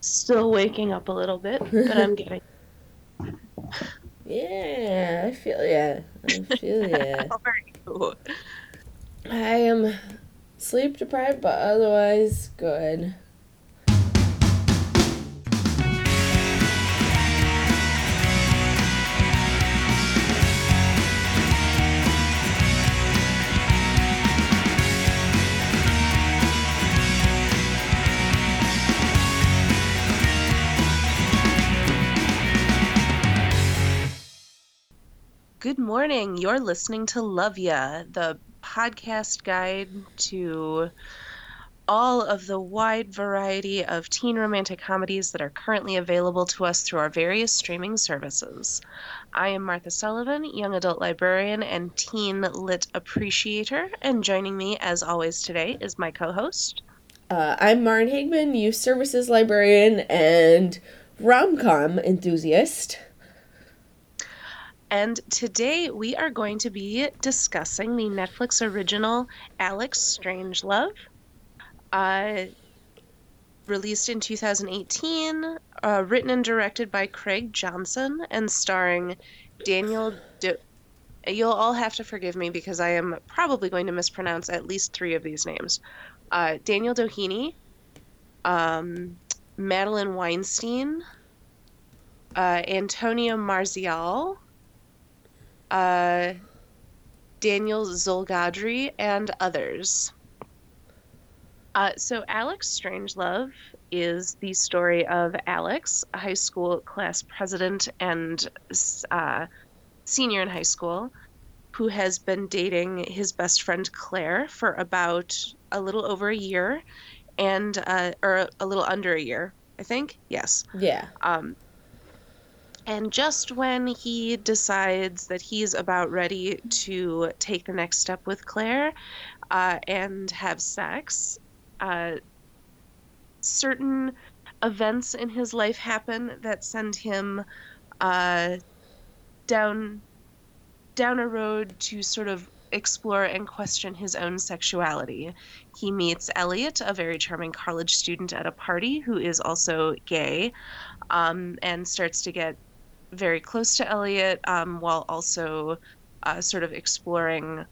Still waking up a little bit, but I'm getting. Yeah, I feel yeah. I feel yeah. How are you? I am sleep deprived, but otherwise good. Morning. You're listening to Love Ya, the podcast guide to all of the wide variety of teen romantic comedies that are currently available to us through our various streaming services. I am Martha Sullivan, young adult librarian and teen lit appreciator, and joining me as always today is my co-host. Uh, I'm Marin Hagman, youth services librarian and rom com enthusiast. And today we are going to be discussing the Netflix original Alex Strangelove, uh, released in 2018, uh, written and directed by Craig Johnson, and starring Daniel. Do- You'll all have to forgive me because I am probably going to mispronounce at least three of these names. Uh, Daniel Doheny, um, Madeline Weinstein, uh, Antonia Marzial, uh, Daniel Zolghadri, and others. Uh, so, Alex Strangelove is the story of Alex, a high school class president and uh, senior in high school, who has been dating his best friend Claire for about a little over a year, and uh, or a little under a year, I think. Yes. Yeah. Um, and just when he decides that he's about ready to take the next step with Claire uh, and have sex, uh, certain events in his life happen that send him uh, down down a road to sort of explore and question his own sexuality. He meets Elliot, a very charming college student at a party who is also gay, um, and starts to get very close to Elliot um, while also uh, sort of exploring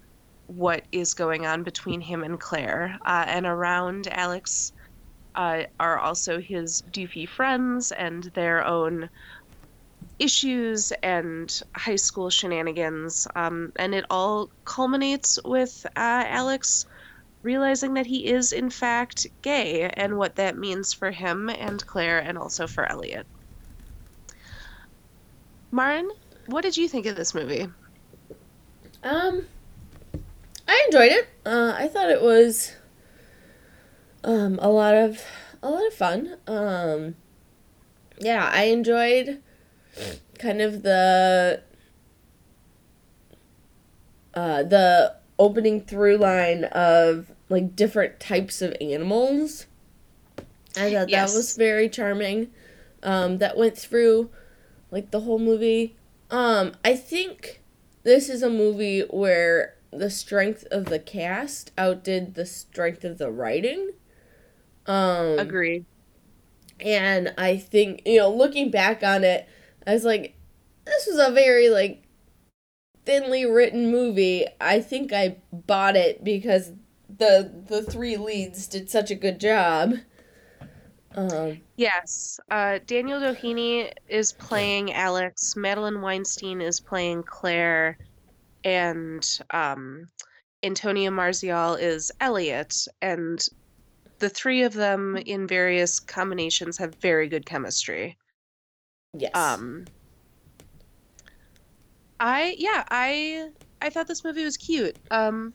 what is going on between him and Claire. Uh, and around Alex uh, are also his doofy friends and their own issues and high school shenanigans. Um, and it all culminates with uh, Alex realizing that he is, in fact, gay and what that means for him and Claire and also for Elliot. Marin, what did you think of this movie? Um, I enjoyed it. Uh, I thought it was um a lot of a lot of fun. Um, yeah, I enjoyed kind of the uh the opening through line of like different types of animals. I thought Yes. that was very charming. Um, that went through like the whole movie. Um, I think this is a movie where the strength of the cast outdid the strength of the writing. Um, Agreed. and I think you know, looking back on it, I was like, this was a very like thinly written movie. I think I bought it because the the three leads did such a good job. Um, Yes. Uh, Daniel Doheny is playing Alex, Madeline Weinstein is playing Claire, and um, Antonia Marzial is Elliot. And the three of them in various combinations have very good chemistry. yes. Um, I yeah, I I thought this movie was cute. Um,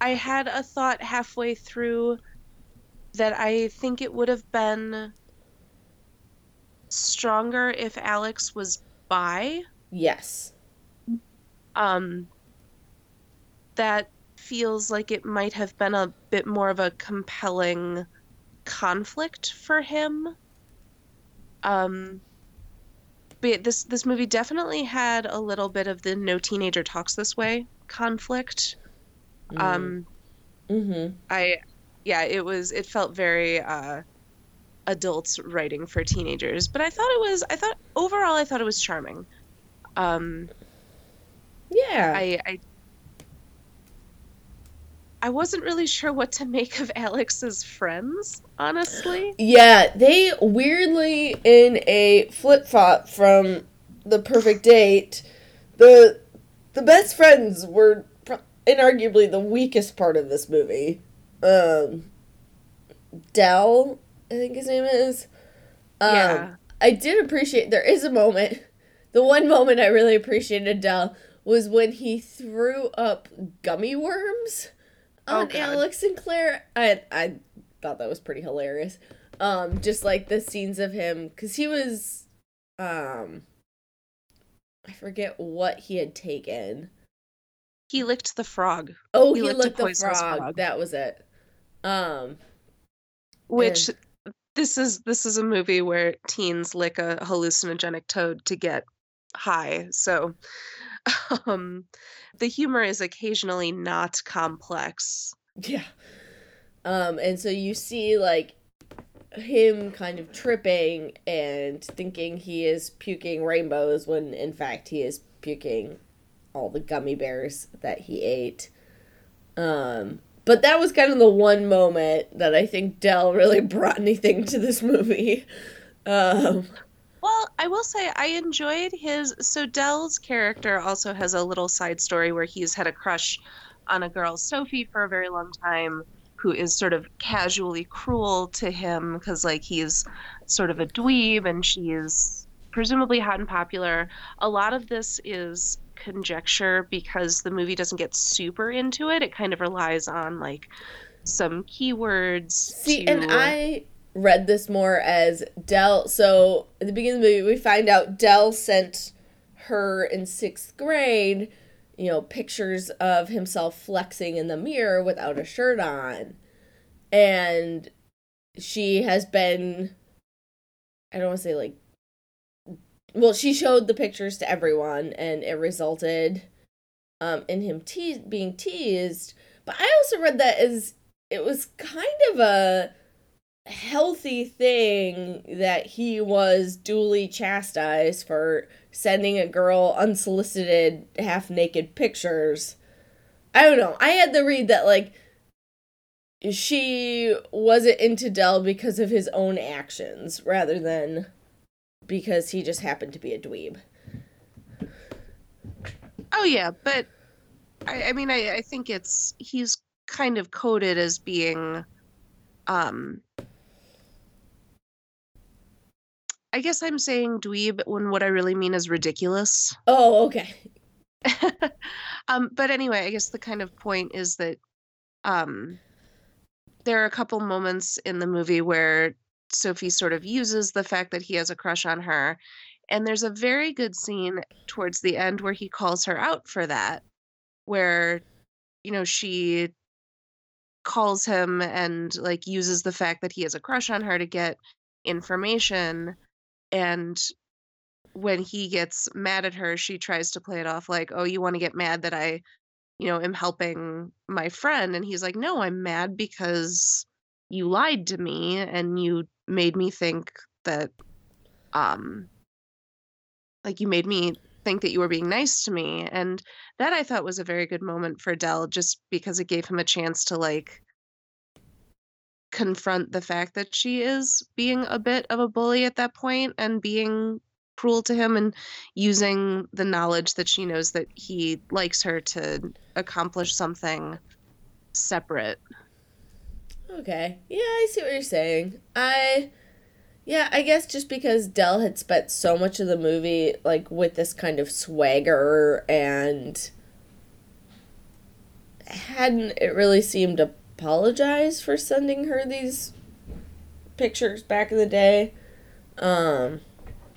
I had a thought halfway through that I think it would have been stronger if Alex was bi. yes. Um, that feels like it might have been a bit more of a compelling conflict for him. Um, but this this movie definitely had a little bit of the no teenager talks this way conflict. Um, Mm-hmm. I yeah, it was it felt very uh adults writing for teenagers. But I thought it was I thought overall I thought it was charming. Um yeah. I I I wasn't really sure what to make of Alex's friends, honestly. Yeah, they weirdly in a flip flop from the perfect date. The the best friends were inarguably the weakest part of this movie. Um, Dell, I think his name is. Um, yeah. I did appreciate. There is a moment. The one moment I really appreciated Dell was when he threw up gummy worms oh, on oh, Alex and Claire. I I thought that was pretty hilarious. Um, just like the scenes of him, because he was, um, I forget what he had taken. He licked the frog. Oh, he, he licked, licked the frog. frog. That was it. Um, which and... this is this is a movie where teens lick a hallucinogenic toad to get high. So, um, the humor is occasionally not complex. Yeah. Um, and so you see like him kind of tripping and thinking he is puking rainbows when in fact he is puking all the gummy bears that he ate. Um, but that was kind of the one moment that I think Dell really brought anything to this movie. Um, well, I will say I enjoyed his. So Dell's character also has a little side story where he's had a crush on a girl, Sophie, for a very long time, who is sort of casually cruel to him because, like, he's sort of a dweeb and she is presumably hot and popular. A lot of this is conjecture because the movie doesn't get super into it. It kind of relies on like some keywords. See, to... and I read this more as Dell. So at the beginning of the movie, we find out Dell sent her in sixth grade, you know, pictures of himself flexing in the mirror without a shirt on. And she has been, I don't want to say like well, she showed the pictures to everyone, and it resulted um, in him te- being teased. But I also read that as it was kind of a healthy thing that he was duly chastised for sending a girl unsolicited, half naked pictures. I don't know. I had to read that, like, she wasn't into Dell because of his own actions rather than because he just happened to be a dweeb. Oh yeah, but I, I mean, I, I think it's he's kind of coded as being, um, I guess I'm saying dweeb when what I really mean is ridiculous. Oh, okay. um, but anyway, I guess the kind of point is that, um, there are a couple moments in the movie where Sophie sort of uses the fact that he has a crush on her. And there's a very good scene towards the end where he calls her out for that, where, you know, she calls him and like uses the fact that he has a crush on her to get information. And when he gets mad at her, she tries to play it off like, oh, you want to get mad that I, you know, am helping my friend. And he's like, no, I'm mad because you lied to me and you made me think that um like you made me think that you were being nice to me and that i thought was a very good moment for dell just because it gave him a chance to like confront the fact that she is being a bit of a bully at that point and being cruel to him and using the knowledge that she knows that he likes her to accomplish something separate Okay. Yeah, I see what you're saying. I yeah, I guess just because Dell had spent so much of the movie like with this kind of swagger and hadn't it really seemed to apologize for sending her these pictures back in the day. Um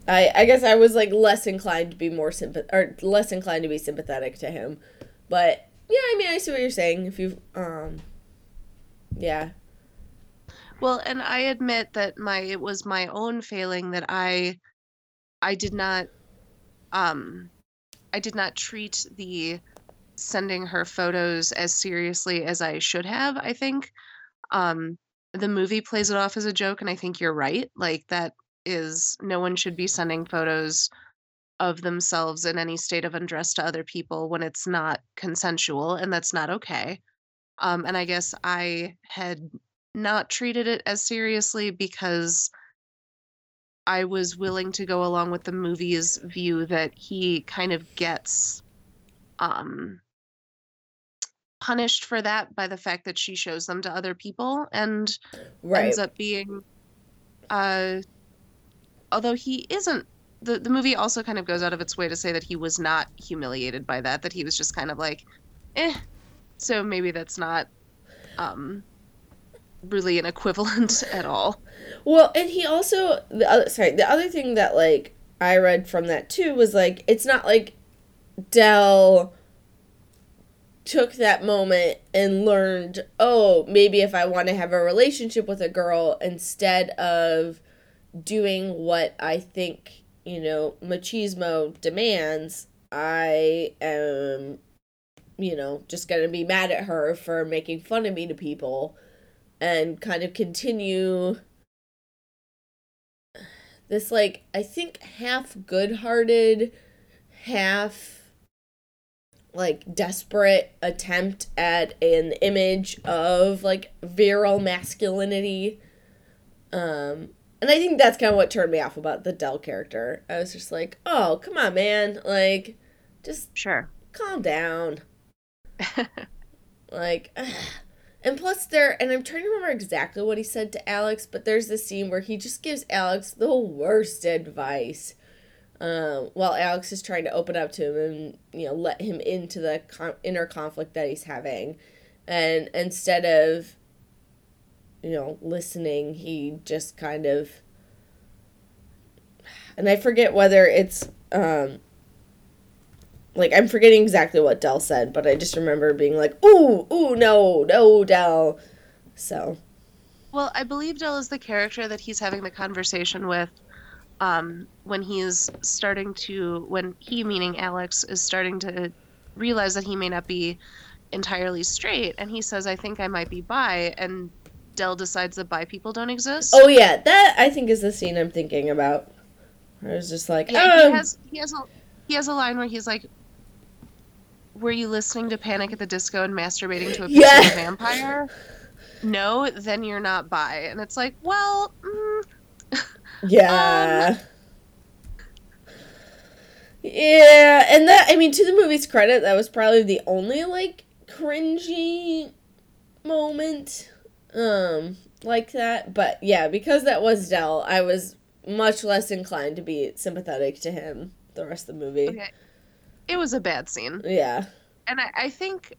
I I guess I was like less inclined to be more sympath or less inclined to be sympathetic to him. But yeah, I mean I see what you're saying. If you've um yeah, well, and I admit that my it was my own failing that I I did not um I did not treat the sending her photos as seriously as I should have, I think. Um the movie plays it off as a joke, and I think you're right. Like that is no one should be sending photos of themselves in any state of undress to other people when it's not consensual, and that's not okay. Um, and I guess I had not treated it as seriously because I was willing to go along with the movie's view that he kind of gets um punished for that by the fact that she shows them to other people and Right. ends up being uh although he isn't the the movie also kind of goes out of its way to say that he was not humiliated by that that he was just kind of like eh so maybe that's not um really an equivalent at all. Well, and he also the other sorry, the other thing that like I read from that too was like it's not like Dell took that moment and learned, oh, maybe if I want to have a relationship with a girl instead of doing what I think, you know, machismo demands, I am you know, just going to be mad at her for making fun of me to people and kind of continue this like I think half good-hearted, half like desperate attempt at an image of like virile masculinity. Um and I think that's kind of what turned me off about the Dell character. I was just like, "Oh, come on, man. Like just sure calm down." like and plus there and i'm trying to remember exactly what he said to alex but there's this scene where he just gives alex the worst advice um, while alex is trying to open up to him and you know let him into the con- inner conflict that he's having. And instead of you know listening he just kind of and i forget whether it's um like I'm forgetting exactly what Dell said, but I just remember being like, "Ooh, ooh, no, no, Dell." So, well i believe dell is the character that he's having the conversation with um when he's starting to when he meaning alex is starting to realize that he may not be entirely straight and he says i think i might be bi and dell decides that bi people don't exist oh yeah, that I think is the scene I'm thinking about. I was just like, Yeah, um, he has he has a he has a line where he's like, "Were you listening to Panic at the Disco and masturbating to a picture Yeah. of a vampire?" No, then you're not bi. And it's like, well, mm, yeah. yeah, and that I mean to the movie's credit, that was probably the only like cringy moment um like that. But yeah, because that was Dell, I was much less inclined to be sympathetic to him the rest of the movie. okay, it was a bad scene, Yeah. and I, I think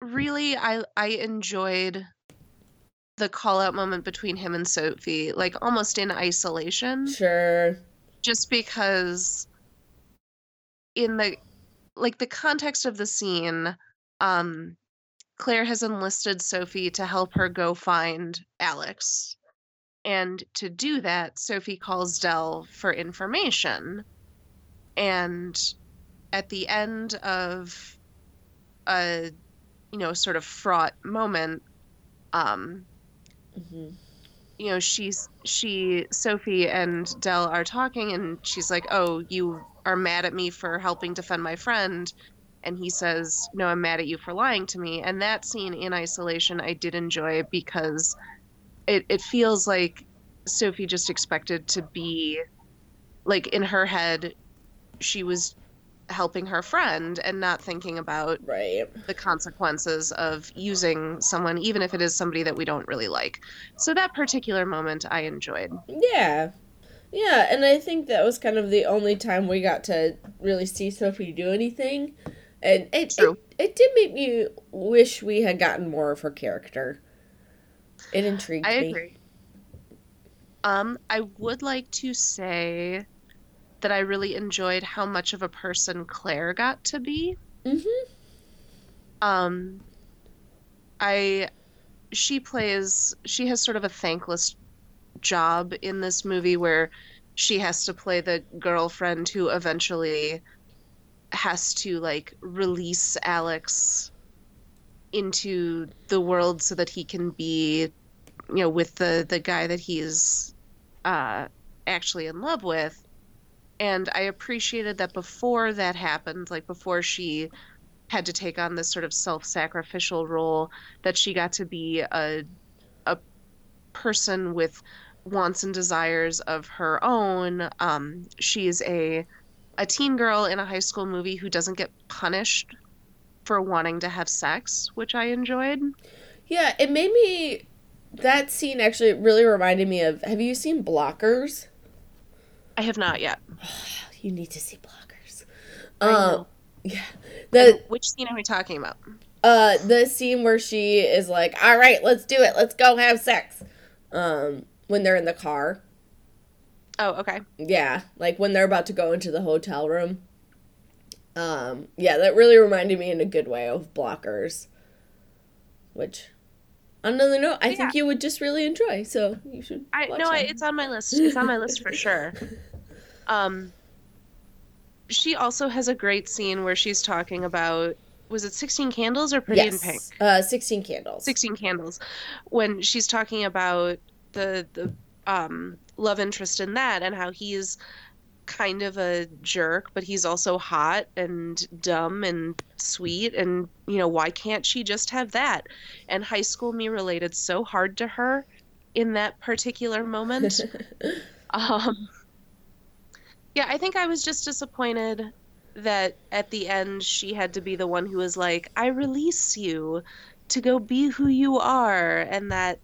really I I enjoyed the call out moment between him and Sophie, like almost in isolation. Sure. just because in the like the context of the scene um claire has enlisted sophie to help her go find alex and to do that sophie calls dell for information and at the end of a you know sort of fraught moment um hmm you know she's she sophie and dell are talking and she's like oh you are mad at me for helping defend my friend. And he says no i'm mad at you for lying to me. And that scene in isolation i did enjoy because it, it feels like sophie just expected to be like in her head she was helping her friend and not thinking about Right. the consequences of using someone, even if it is somebody that we don't really like. So that particular moment I enjoyed. Yeah. Yeah, and I think that was kind of the only time we got to really see Sophie do anything. And it, it it did make me wish we had gotten more of her character. It intrigued I me. agree. Um, I would like to say that I really enjoyed how much of a person Claire got to be. Mm-hmm. Um, I she plays she has sort of a thankless job in this movie where she has to play the girlfriend who eventually has to like release Alex into the world so that he can be you know, with the the guy that he's uh, actually in love with. And I appreciated that before that happened, like before she had to take on this sort of self-sacrificial role, that she got to be a a person with wants and desires of her own. Um, she's a a teen girl in a high school movie who doesn't get punished for wanting to have sex, which I enjoyed. Yeah, it made me. That scene actually really reminded me of. Have you seen Blockers? I have not yet. you need to see Blockers. Um, yeah, the which scene are we talking about? uh the scene where she is like, "All right, let's do it. Let's go have sex." Um, when they're in the car. Oh, okay. Yeah, like when they're about to go into the hotel room. Um, yeah, that really reminded me in a good way of Blockers. Which, another note, I think you would just really enjoy. So you should. I no, I, it's on my list. It's on my list for sure. Um, she also has a great scene where she's talking about was it 16 Candles or Pretty in Pink? Uh, sixteen candles. 16 Candles, when she's talking about the the um love interest in that and how he's kind of a jerk, but he's also hot and dumb and sweet and you know why can't she just have that? And High School Me related so hard to her in that particular moment. Um, yeah, I think I was just disappointed that at the end she had to be the one who was like, I release you to go be who you are. And that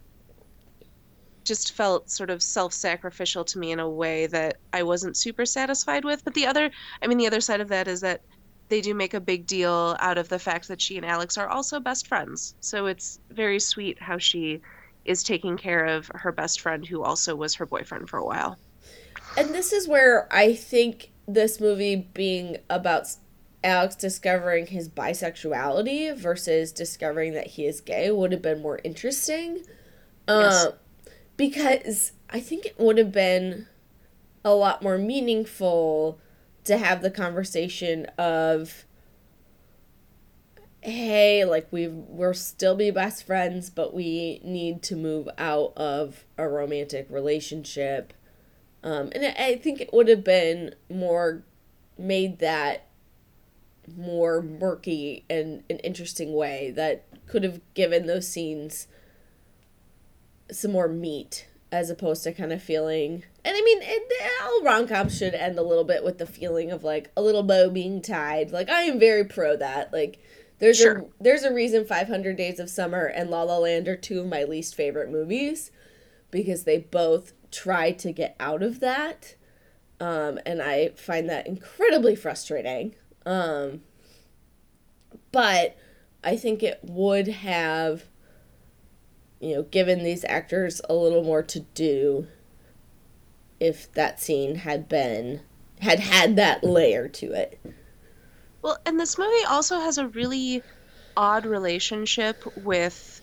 just felt sort of self sacrificial to me in a way that I wasn't super satisfied with. But the other, I mean, the other side of that is that they do make a big deal out of the fact that she and Alex are also best friends. So it's very sweet how she is taking care of her best friend who also was her boyfriend for a while. and this is where I think this movie being about Alex discovering his bisexuality versus discovering that he is gay would have been more interesting. Yes. Uh, because I think it would have been a lot more meaningful to have the conversation of hey like we we're still be best friends but we need to move out of a romantic relationship. Um, and I I think it would have been more made that more murky and an interesting way that could have given those scenes some more meat as opposed to kind of feeling and i mean it, all rom-coms should end a little bit with the feeling of like a little bow being tied. Like i am very pro that. Like there's Sure. a there's a reason 500 days of summer and la la land are two of my least favorite movies because they both try to get out of that um, and i find that incredibly frustrating. Um, but i think it would have you know given these actors a little more to do if that scene had been had had that layer to it Well, and this movie also has a really odd relationship with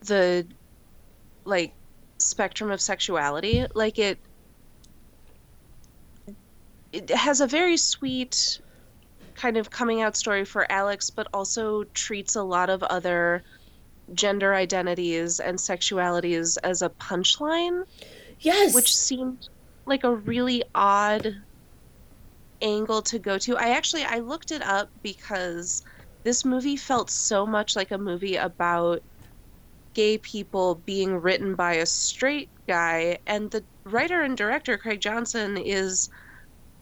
the like spectrum of sexuality. Like it it has a very sweet kind of coming out story for Alex, but also treats a lot of other gender identities and sexualities as a punchline yes which seemed like a really odd angle to go to. I actually I looked it up because this movie felt so much like a movie about gay people being written by a straight guy and the writer and director Craig Johnson is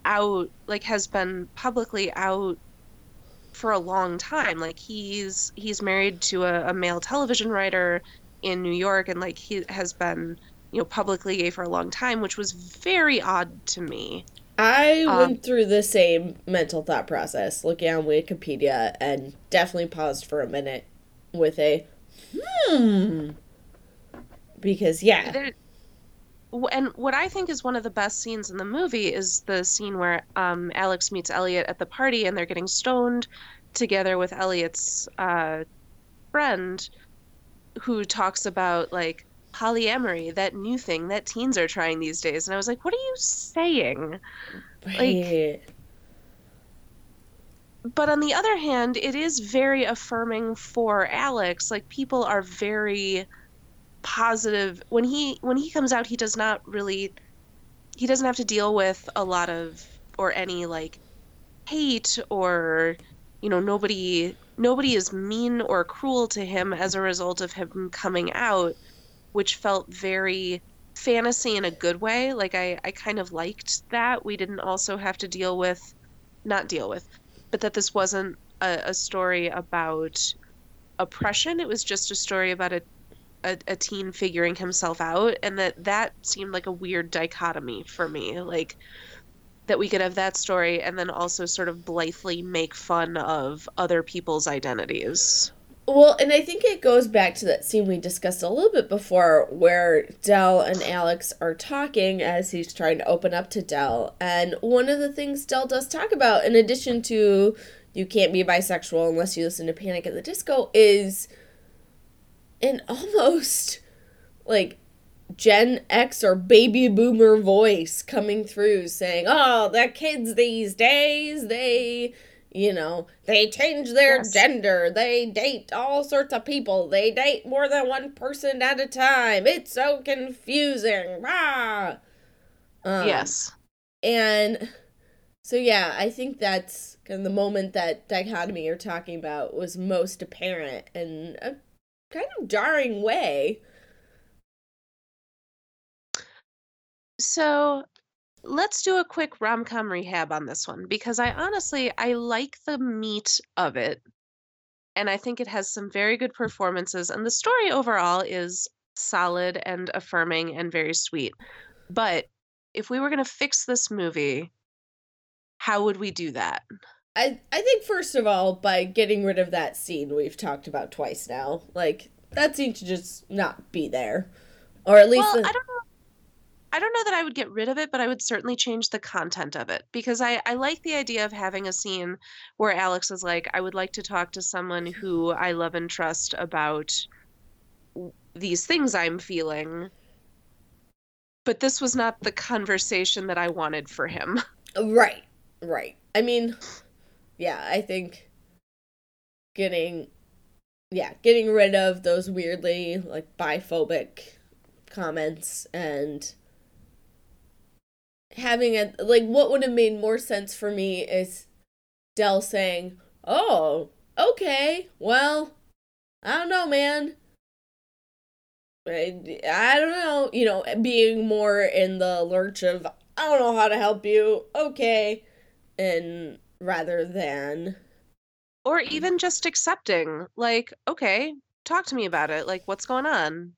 out like has been publicly out for a long time like he's he's married to a, a male television writer in New York and like he has been you know publicly gay for a long time which was very odd to me I Um, went through the same mental thought process looking on Wikipedia and definitely paused for a minute with a hmm. Because, yeah. There, and what I think is one of the best scenes in the movie is the scene where um, Alex meets Elliot at the party and they're getting stoned together with Elliot's uh, friend who talks about like polyamory, that new thing that teens are trying these days. And I was like, what are you saying? Right. But on the other hand, it is very affirming for Alex. Like people are very positive when he when he comes out he does not really he doesn't have to deal with a lot of or any like hate or you know nobody nobody is mean or cruel to him as a result of him coming out which felt very fantasy in a good way. Like i i kind of liked that. We didn't also have to deal with not deal with but that this wasn't a, a story about oppression. It was just a story about a, a a teen figuring himself out and that that seemed like a weird dichotomy for me like that we could have that story and then also sort of blithely make fun of other people's identities. Well, and I think it goes back to that scene we discussed a little bit before where Dell and Alex are talking as he's trying to open up to Dell. And one of the things Dell does talk about, in addition to you can't be bisexual unless you listen to Panic at the Disco, is an almost like Gen X or baby boomer voice coming through saying, "Oh, the kids these days, they, you know, they change their yes. gender. They date all sorts of people. They date more than one person at a time. It's so confusing." Rah! Um, yes. And so yeah, I think that's kind of the moment that dichotomy you're talking about was most apparent and a kind of jarring way. So let's do a quick rom com rehab on this one because I honestly I like the meat of it. And I think it has some very good performances and the story overall is solid and affirming and very sweet. But if we were going to fix this movie, how would we do that? I I think first of all by getting rid of that scene we've talked about twice now. Like that scene should just not be there. Or at least well, the... I don't know I don't know that I would get rid of it, but I would certainly change the content of it because I, I like the idea of having a scene where Alex is like, I would like to talk to someone who I love and trust about these things I'm feeling. But this was not the conversation that I wanted for him. Right, right. I mean, yeah, I think getting, yeah, getting rid of those weirdly like biphobic comments and having a like what would have made more sense for me is Dell saying, "Oh, okay, well, I don't know, man." I, I don't know, you know, being more in the lurch of I don't know how to help you. Okay, and rather than or even just accepting like okay talk to me about it like what's going on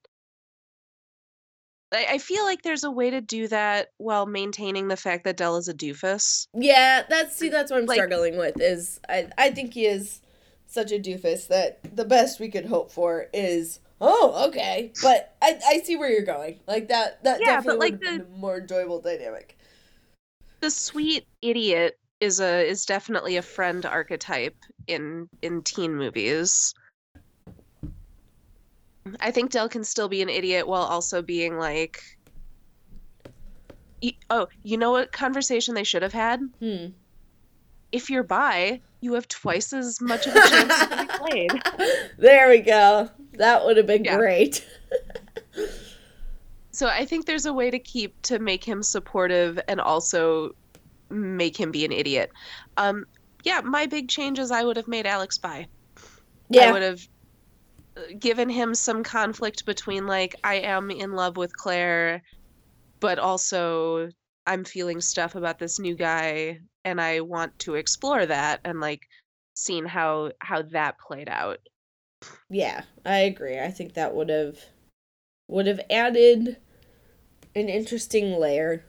I, I feel like there's a way to do that while maintaining the fact that Dell is a doofus. Yeah, that's see, that's what I'm like, struggling with. Is I I think he is such a doofus that the best we could hope for is oh okay, but I I see where you're going. Like that that yeah, definitely but like the, more enjoyable dynamic. The sweet idiot is a is definitely a friend archetype in in teen movies. I think Dell can still be an idiot while also being like, oh, you know what conversation they should have had? Hmm. If you're bi, you have twice as much of a chance to be played. There we go. That would have been yeah. great. so I think there's a way to keep to make him supportive and also make him be an idiot. Um, yeah, my big change is I would have made Alex bi. Yeah. I would have given him some conflict between like I am in love with Claire, but also I'm feeling stuff about this new guy and I want to explore that and like seeing how how that played out. Yeah, I agree. I think that would have would have added an interesting layer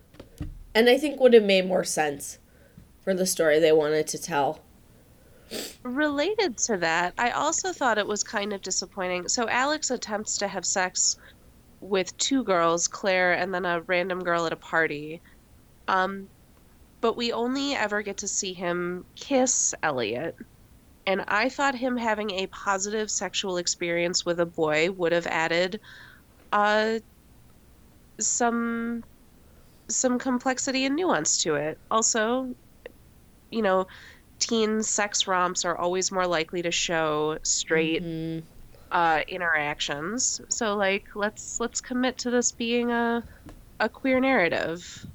and I think would have made more sense for the story they wanted to tell. Related to that, I also thought it was kind of disappointing. So Alex attempts to have sex with two girls, Claire and then a random girl at a party. Um, but we only ever get to see him kiss Elliot. And I thought him having a positive sexual experience with a boy would have added uh, some some complexity and nuance to it. Also, you know, teen sex romps are always more likely to show straight mm-hmm. uh, interactions. So like let's let's commit to this being a a queer narrative.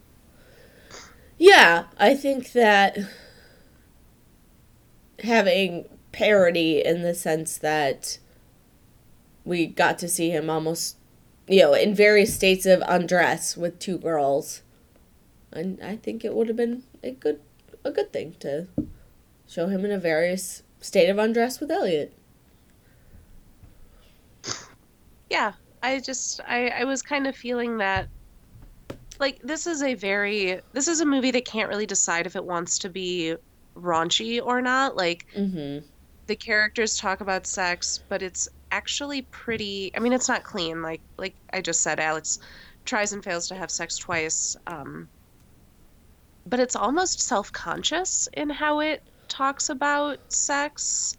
Yeah, I think that having parody in the sense that we got to see him almost you know in various states of undress with two girls and i think it would have been a good a good thing to show him in a various state of undress with elliot. Yeah i just i i was kind of feeling that like this is a very this is a movie that can't really decide if it wants to be raunchy or not. Like mm-hmm. the characters talk about sex but it's actually pretty i mean it's not clean. Like like i just said alex tries and fails to have sex twice. Um but it's almost self-conscious in how it talks about sex.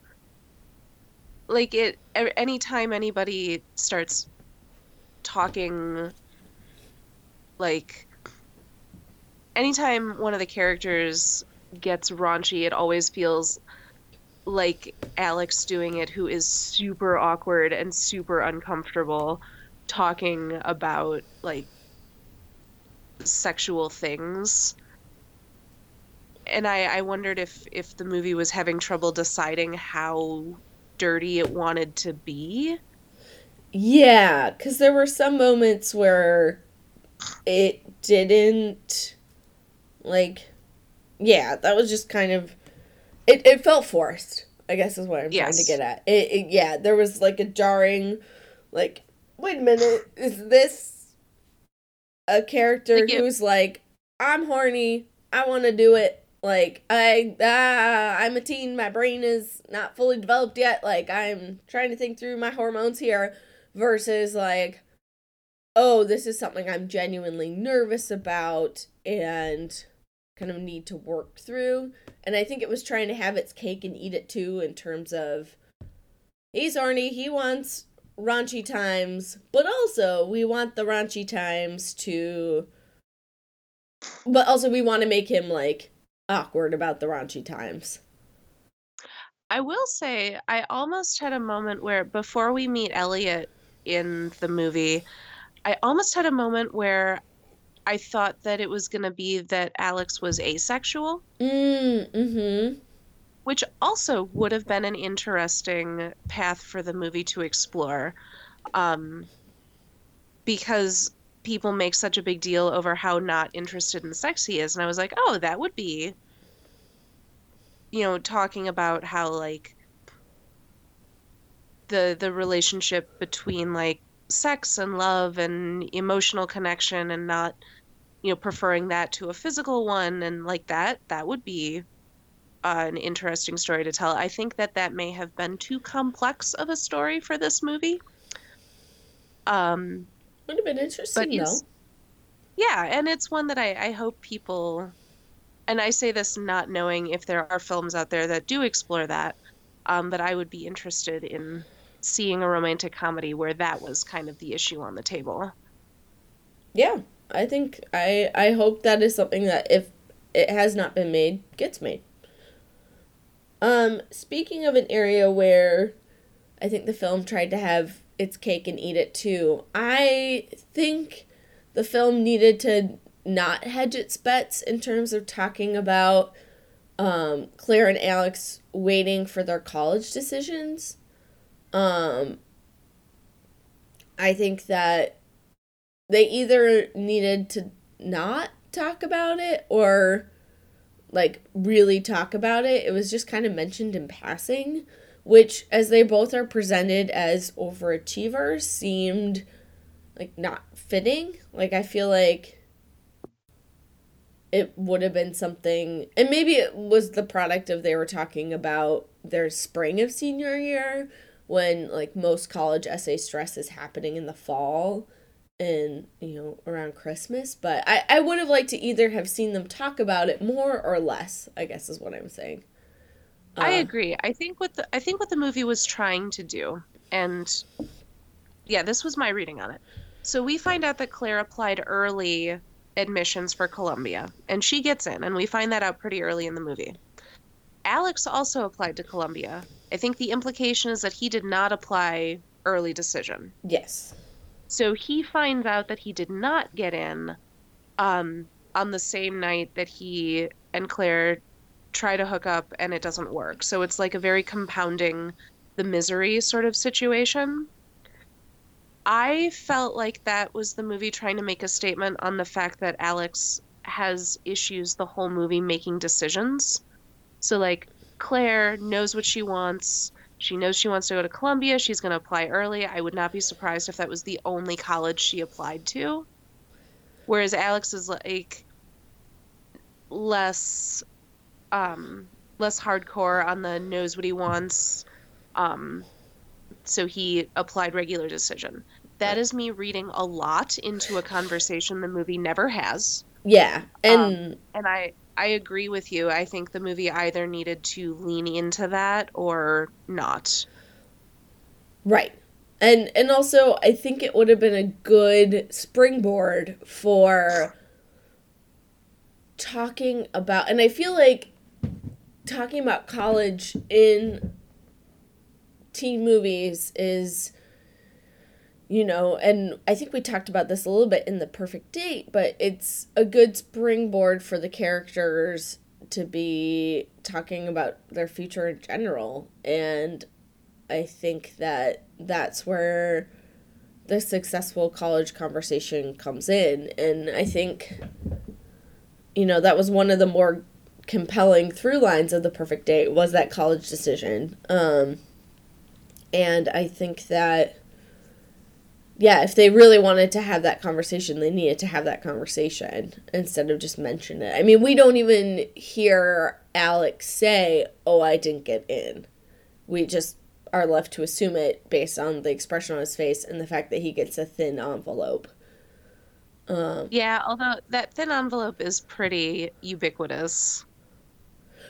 Like it er, anytime anybody starts talking like anytime one of the characters gets raunchy it always feels like Alex doing it who is super awkward and super uncomfortable talking about like sexual things and I, I wondered if if the movie was having trouble deciding how dirty it wanted to be. Yeah, because there were some moments where it didn't like yeah, that was just kind of it, it felt forced, I guess is what I'm yes. trying to get at. It, it yeah, there was like a jarring like wait a minute, is this a character like who's like I'm horny, I want to do it like I uh, I'm a teen, my brain is not fully developed yet. Like I'm trying to think through my hormones here versus like oh, this is something I'm genuinely nervous about and kind of need to work through. And I think it was trying to have its cake and eat it too in terms of he's horny, he wants raunchy times, but also we want the raunchy times to but also we want to make him like awkward about the raunchy times. I will say, I almost had a moment where before we meet Elliot in the movie, I almost had a moment where I thought that it was going to be that Alex was asexual. Mm, mm-hmm. Which also would have been an interesting path for the movie to explore. Um, because people make such a big deal over how not interested in sex he is. And i was like oh that would be you know talking about how like the the relationship between like sex and love and emotional connection and not you know preferring that to a physical one and like that that would be uh, an interesting story to tell. I think that that may have been too complex of a story for this movie. Um would have been interesting, though. Yeah, and it's one that I, I hope people, and I say this not knowing if there are films out there that do explore that, um, but I would be interested in seeing a romantic comedy where that was kind of the issue on the table. Yeah, I think I I hope that is something that if it has not been made, gets made. Um, speaking of an area where I think the film tried to have its cake and eat it too. I think the film needed to not hedge its bets in terms of talking about um, Claire and Alex waiting for their college decisions. Um, I think that they either needed to not talk about it or like really talk about it. It was just kind of mentioned in passing which as they both are presented as overachievers seemed like not fitting. Like i feel like it would have been something and maybe it was the product of they were talking about their spring of senior year when like most college essay stress is happening in the fall and you know around christmas. But i i would have liked to either have seen them talk about it more or less i guess is what i'm saying I uh, agree. I think what the I think what the movie was trying to do, and yeah, this was my reading on it. So we find out that Claire applied early admissions for Columbia, and she gets in, and we find that out pretty early in the movie. Alex also applied to Columbia, I think the implication is that he did not apply early decision. Yes. So he finds out that he did not get in um, on the same night that he and Claire try to hook up and it doesn't work. So it's like a very compounding the misery sort of situation. I felt like that was the movie trying to make a statement on the fact that Alex has issues the whole movie making decisions. So, like, Claire knows what she wants. She knows she wants to go to Columbia. She's going to apply early. I would not be surprised if that was the only college she applied to. Whereas Alex is like less um less hardcore on the knows what he wants. Um so he applied regular decision. That is me reading a lot into a conversation the movie never has. Yeah. And Um, and I I agree with you. I think the movie either needed to lean into that or not. Right. And and also I think it would have been a good springboard for talking about and I feel like talking about college in teen movies is you know, and I think we talked about this a little bit in the perfect date, but it's a good springboard for the characters to be talking about their future in general. And I think that that's where the successful college conversation comes in. And I think, you know, that was one of the more compelling through lines of the perfect date was that college decision. Um, and I think that yeah, if they really wanted to have that conversation, they needed to have that conversation instead of just mention it. I mean, we don't even hear Alex say, "Oh, I didn't get in." We just are left to assume it based on the expression on his face and the fact that he gets a thin envelope. Um, Yeah, although that thin envelope is pretty ubiquitous.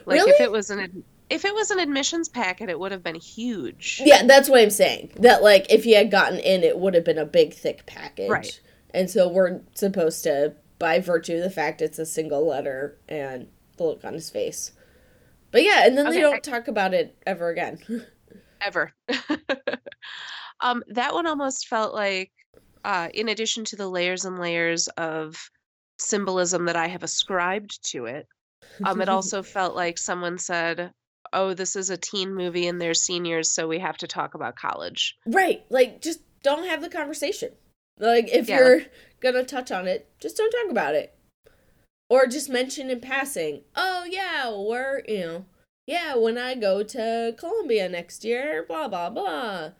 Like Really? if it was an ad- if it was an admissions packet, it would have been huge. yeah, that's what I'm saying. That like if he had gotten in, it would have been a big thick package. Right. And so we're supposed to, by virtue of the fact it's a single letter and the look on his face. But yeah, and then they don't I- talk about it ever again. Ever. um, that one almost felt like, uh, in addition to the layers and layers of symbolism that I have ascribed to it, um, it also felt like someone said, "Oh, this is a teen movie and they're seniors, so we have to talk about college." right. Like just don't have the conversation. Like if Yeah, you're gonna touch on it, just don't talk about it. Or just mention in passing, oh yeah, we're you know yeah, when I go to Columbia next year, blah blah blah.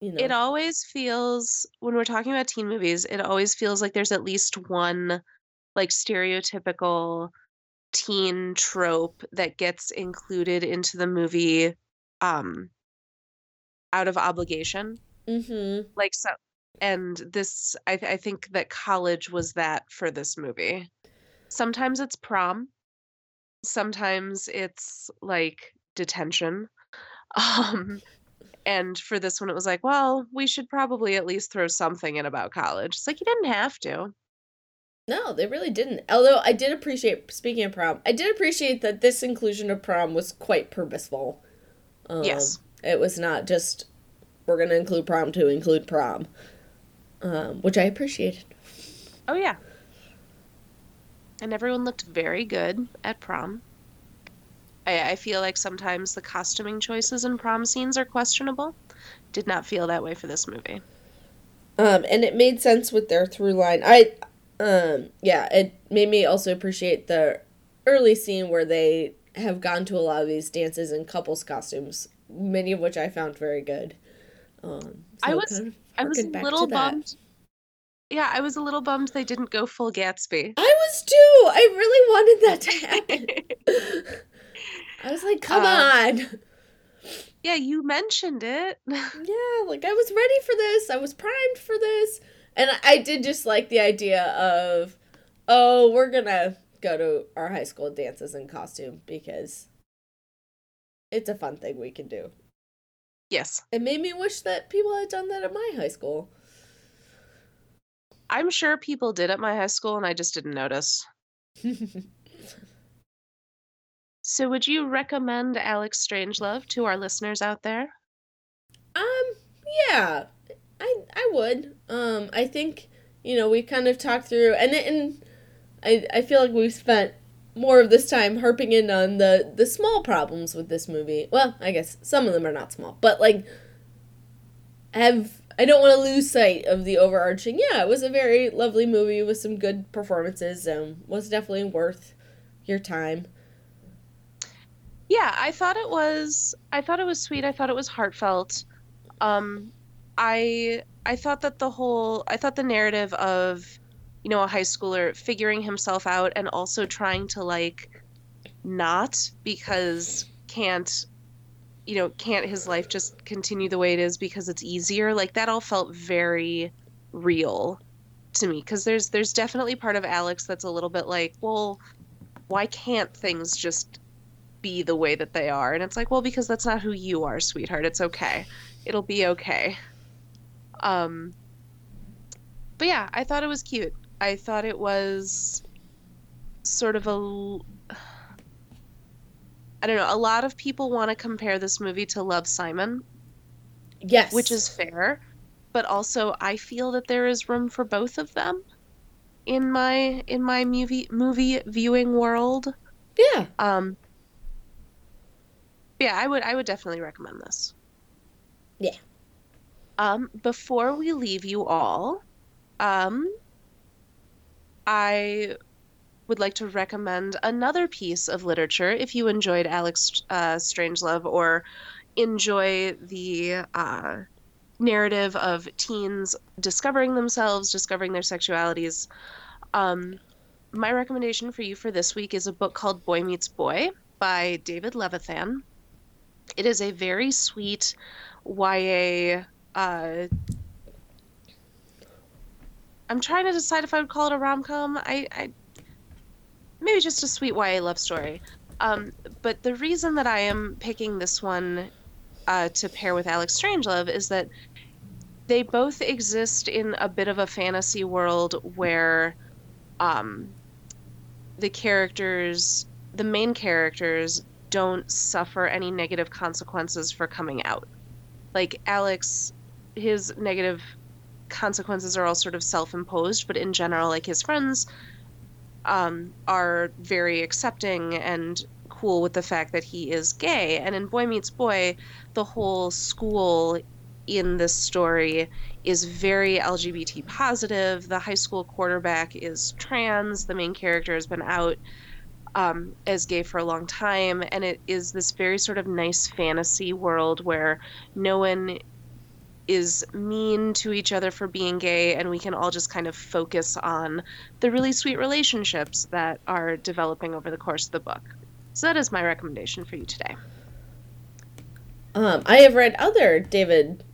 You know. It always feels when we're talking about teen movies, it always feels like there's at least one like stereotypical teen trope that gets included into the movie um out of obligation. mm-hmm. Like so and this I th- I think that college was that for this movie. Sometimes it's prom, sometimes it's like detention. Um and for this one it was like, well, we should probably at least throw something in about college. It's like you didn't have to. No, they really didn't. Although I did appreciate, speaking of prom, I did appreciate that this inclusion of prom was quite purposeful. Um, Yes. It was not just, we're going to include prom to include prom, um, which I appreciated. Oh yeah. And everyone looked very good at prom. I, I feel like sometimes the costuming choices in prom scenes are questionable. Did not feel that way for this movie. Um, and it made sense with their through line. I, um, yeah, it made me also appreciate the early scene where they have gone to a lot of these dances in couples costumes, many of which I found very good. Um, I so it was- kind of I was a little bummed. Yeah, I was a little bummed they didn't go full Gatsby. I was too. I really wanted that to happen. I was like, come Uh, on. yeah, you mentioned it. Yeah, like I was ready for this. I was primed for this. And I- did just like the idea of, oh, we're going to go to our high school dances in costume because it's a fun thing we can do. yes. It made me wish that people had done that at my high school. I'm sure people did at my high school and I just didn't notice. So, would you recommend Alex Strangelove to our listeners out there? Um, yeah, I I would. Um, I think you know we kind of talked through, and and I I feel like we've spent more of this time harping in on the the small problems with this movie. Well, I guess some of them are not small, but like have I don't want to lose sight of the overarching. Yeah, it was a very lovely movie with some good performances and was definitely worth your time. Yeah, I thought it was I thought it was sweet. I thought it was heartfelt. Um I I thought that the whole I thought the narrative of you know a high schooler figuring himself out and also trying to like not because can't you know can't his life just continue the way it is because it's easier like that all felt very real to me. Because there's there's definitely part of Alex that's a little bit like well why can't things just be the way that they are? And it's like well because that's not who you are sweetheart. It's okay. It'll be okay um but yeah i thought it was cute i thought it was sort of a I don't know. A lot of people want to compare this movie to Love Simon. Yes. Which is fair. But also I feel that there is room for both of them in my in my movie movie viewing world. Yeah. Um Yeah, I would I would definitely recommend this. Yeah. Um before we leave you all, um I would like to recommend another piece of literature if you enjoyed Alex uh, Strangelove or enjoy the uh, narrative of teens discovering themselves, discovering their sexualities. Um, my recommendation for you for this week is a book called Boy Meets Boy by David Levithan. It is a very sweet YA. Uh, I'm trying to decide if I would call it a rom com. I, I maybe just a sweet YA love story. Um, but the reason that I am picking this one uh, to pair with Alex Strangelove is that they both exist in a bit of a fantasy world where um, the characters, the main characters, don't suffer any negative consequences for coming out. Like Alex, his negative consequences are all sort of self imposed, but in general, like his friends um, are very accepting and cool with the fact that he is gay. And in Boy Meets Boy, the whole school in this story is very LGBT positive. The high school quarterback is trans. The main character has been out um, as gay for a long time. And it is this very sort of nice fantasy world where no one is mean to each other for being gay, and we can all just kind of focus on the really sweet relationships that are developing over the course of the book. So that is my recommendation for you today. Um, I have read other David,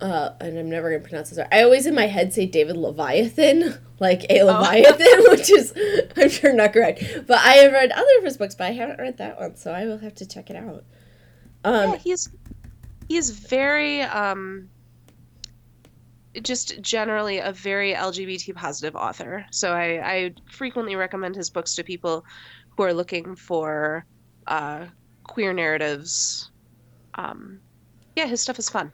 uh, and I'm never gonna pronounce this right. I always in my head say David Leviathan, like a oh. Leviathan, oh. which is I'm sure not correct. But I have read other of his books, but I haven't read that one, so I will have to check it out. Um, yeah, he's he's very um just generally a very LGBT positive author. So I, I frequently recommend his books to people who are looking for uh, queer narratives. Um, yeah, his stuff is fun.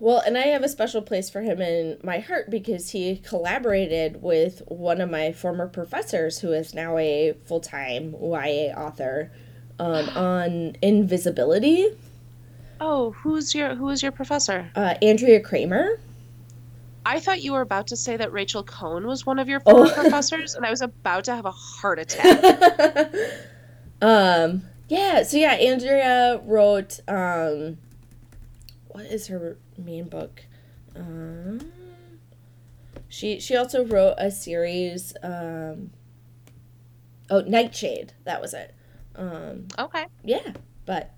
Well, and I have a special place for him in my heart because he collaborated with one of my former professors who is now a full time YA author um, on invisibility. Oh, who's your who is your professor? Uh, Andrea Cremer. I thought you were about to say that Rachel Cohn was one of your former oh. professors, and I was about to have a heart attack. um, yeah, so yeah, Andrea wrote um, what is her main book? Um, she she also wrote a series. Um, oh, Nightshade. That was it. Um, okay. Yeah, but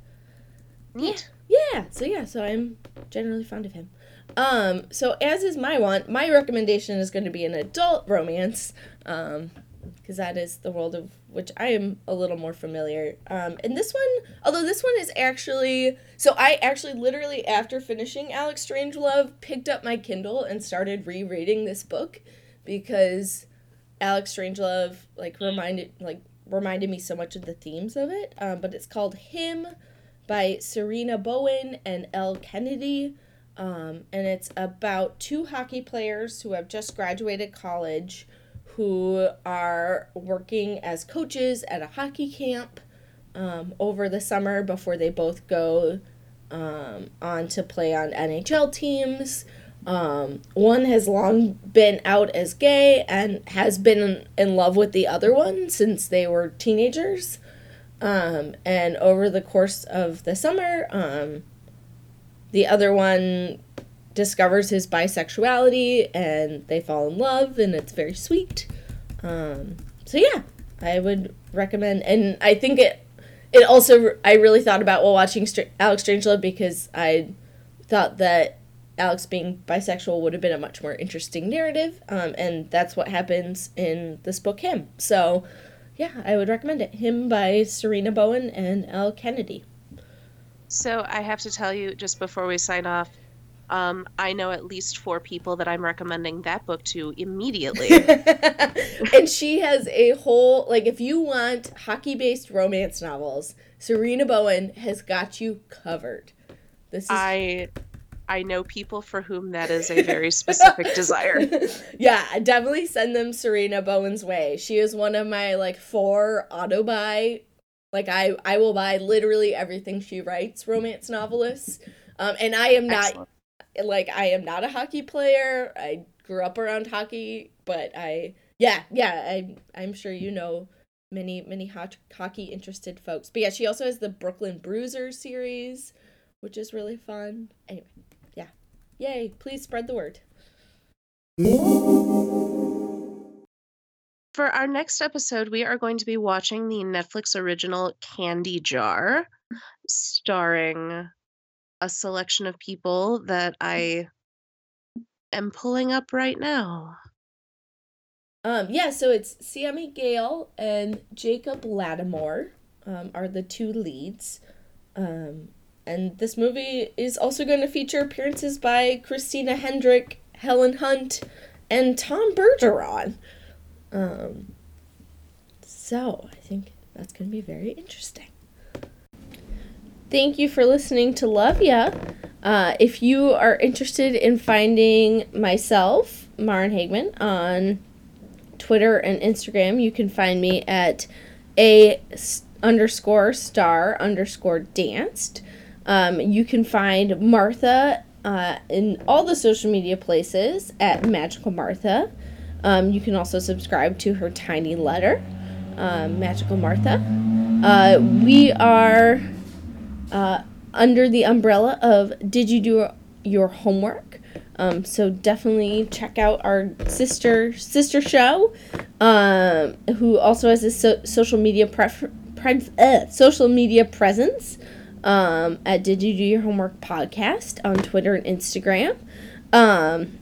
neat. Yeah, yeah. So yeah, so I'm generally fond of him. Um, so as is my want, my recommendation is going to be an adult romance, um, because that is the world of which I am a little more familiar. Um, and this one, although this one is actually, so I actually literally after finishing Alex Strangelove picked up my Kindle and started rereading this book because Alex Strangelove like reminded like reminded me so much of the themes of it. Um, but it's called Him by Sarina Bowen and Elle Kennedy. Um, and it's about two hockey players who have just graduated college who are working as coaches at a hockey camp um, over the summer before they both go um, on to play on NHL teams. Um, one has long been out as gay and has been in love with the other one since they were teenagers. Um, and over the course of the summer, um, the other one discovers his bisexuality and they fall in love, and it's very sweet. Um, so yeah, I would recommend, and I think it it also I really thought about while watching Str- Alex Strangelove because I thought that Alex being bisexual would have been a much more interesting narrative, um, and that's what happens in this book, Him. So, yeah, I would recommend it. Him by Sarina Bowen and Elle Kennedy. So I have to tell you just before we sign off, um, I know at least four people that I'm recommending that book to immediately. and she has a whole like if you want hockey based romance novels, Sarina Bowen has got you covered. This is I I know people for whom that is a very specific desire. Yeah, definitely send them Sarina Bowen's way. She is one of my like four auto buy like I I will buy literally everything she writes romance novelists. Um and I am not Excellent like I am not a hockey player. I grew up around hockey, but I yeah, yeah, I I'm sure you know many many hot, hockey interested folks. But yeah, she also has the Brooklyn Bruiser series, which is really fun. Anyway, yeah. Yay, please spread the word. For our next episode, we are going to be watching the Netflix original Candy Jar, starring a selection of people that I am pulling up right now. Um, yeah, so it's Sami Gayle and Jacob Latimore um, are the two leads. Um, and this movie is also going to feature appearances by Christina Hendrick, Helen Hunt, and Tom Bergeron. Um, so I think that's going to be very interesting. Thank you for listening to Love Ya. Uh, if you are interested in finding myself, Maren Hagman, on Twitter and Instagram, you can find me at a underscore star underscore danced. Um, you can find Martha uh, in all the social media places at Magical Martha. Um, you can also subscribe to her tiny letter, um, Magical Martha. Uh, we are uh, under the umbrella of Did You Do Your Homework? Um, so definitely check out our sister sister show, um, who also has a so- social media prefer- pre- uh, social media presence um, at Did You Do Your Homework podcast on Twitter and Instagram. Um,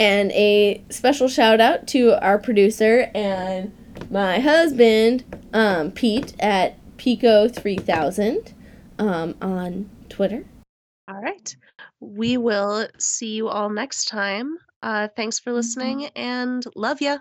and a special shout out to our producer and my husband, um, Pete, at Pico 3000 um, on Twitter. All right. We will see you all next time. Uh, thanks for listening and love ya.